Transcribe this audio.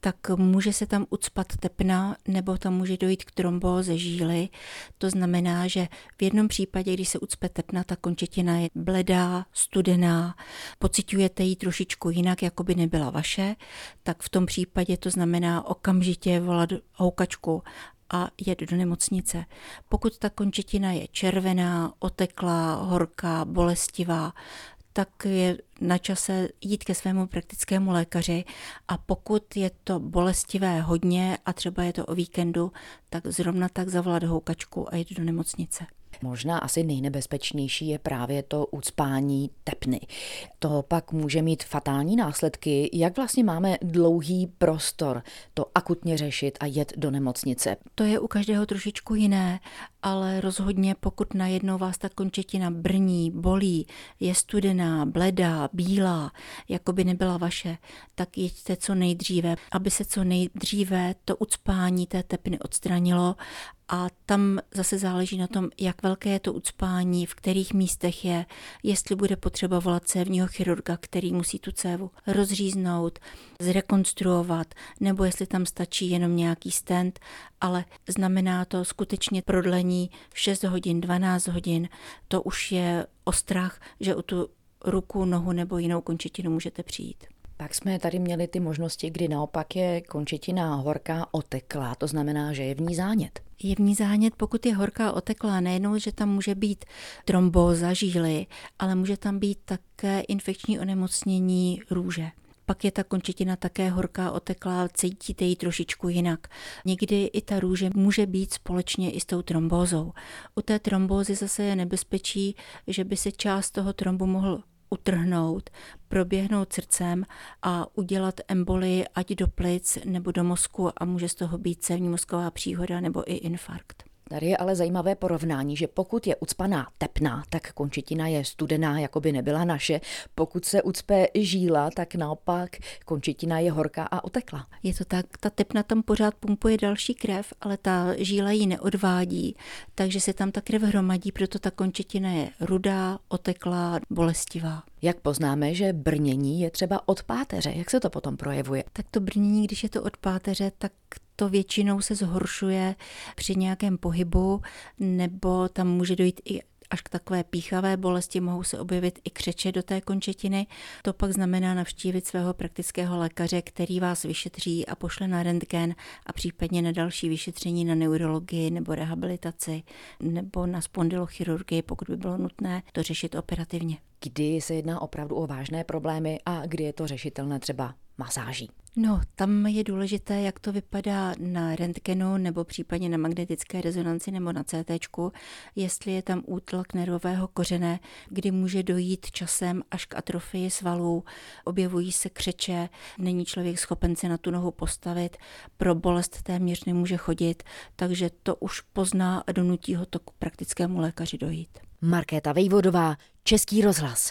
tak může se tam ucpat tepna nebo tam může dojít k trombóze žíly. To znamená, že v jednom případě, když se ucpe tepna, ta končetina je bledá, studená, pocitujete ji trošičku jinak, jako by nebyla vaše, tak v tom případě to znamená okamžitě volat houkačku a jet do nemocnice. Pokud ta končetina je červená, oteklá, horká, bolestivá, tak je na čase jít ke svému praktickému lékaři a pokud je to bolestivé hodně a třeba je to o víkendu, tak zrovna tak zavolat houkačku a jít do nemocnice. Možná asi nejnebezpečnější je právě to ucpání tepny. To pak může mít fatální následky. Jak vlastně máme dlouhý prostor to akutně řešit a jet do nemocnice? To je u každého trošičku jiné, ale rozhodně pokud najednou vás ta končetina brní, bolí, je studená, bledá, bílá, jako by nebyla vaše, tak jeďte co nejdříve, aby se co nejdříve to ucpání té tepny odstranilo a tam zase záleží na tom, jak velké je to ucpání, v kterých místech je, jestli bude potřeba volat cévního chirurga, který musí tu cévu rozříznout, zrekonstruovat, nebo jestli tam stačí jenom nějaký stent, ale znamená to skutečně prodlení 6 hodin, 12 hodin. To už je ostrach, že o tu ruku, nohu nebo jinou končetinu můžete přijít. Pak jsme tady měli ty možnosti, kdy naopak je končetina horká oteklá, to znamená, že je v ní zánět. Je v ní zánět, pokud je horká oteklá, nejenom, že tam může být trombóza žíly, ale může tam být také infekční onemocnění růže pak je ta končetina také horká, oteklá, cítíte ji trošičku jinak. Někdy i ta růže může být společně i s tou trombózou. U té trombózy zase je nebezpečí, že by se část toho trombu mohl utrhnout, proběhnout srdcem a udělat embolii ať do plic nebo do mozku a může z toho být cévní mozková příhoda nebo i infarkt. Tady je ale zajímavé porovnání, že pokud je ucpaná tepná, tak končetina je studená, jako by nebyla naše. Pokud se ucpe žíla, tak naopak končetina je horká a otekla. Je to tak, ta tepna tam pořád pumpuje další krev, ale ta žíla ji neodvádí, takže se tam ta krev hromadí, proto ta končetina je rudá, oteklá, bolestivá. Jak poznáme, že brnění je třeba od páteře? Jak se to potom projevuje? Tak to brnění, když je to od páteře, tak to většinou se zhoršuje při nějakém pohybu, nebo tam může dojít i až k takové píchavé bolesti, mohou se objevit i křeče do té končetiny. To pak znamená navštívit svého praktického lékaře, který vás vyšetří a pošle na rentgen a případně na další vyšetření na neurologii nebo rehabilitaci nebo na spondylochirurgii, pokud by bylo nutné to řešit operativně. Kdy se jedná opravdu o vážné problémy a kdy je to řešitelné třeba masáží? No, tam je důležité, jak to vypadá na rentgenu nebo případně na magnetické rezonanci nebo na CT, jestli je tam útlak nervového kořene, kdy může dojít časem až k atrofii svalů, objevují se křeče, není člověk schopen se na tu nohu postavit, pro bolest téměř nemůže chodit, takže to už pozná a donutí ho to k praktickému lékaři dojít. Markéta Vejvodová, Český rozhlas.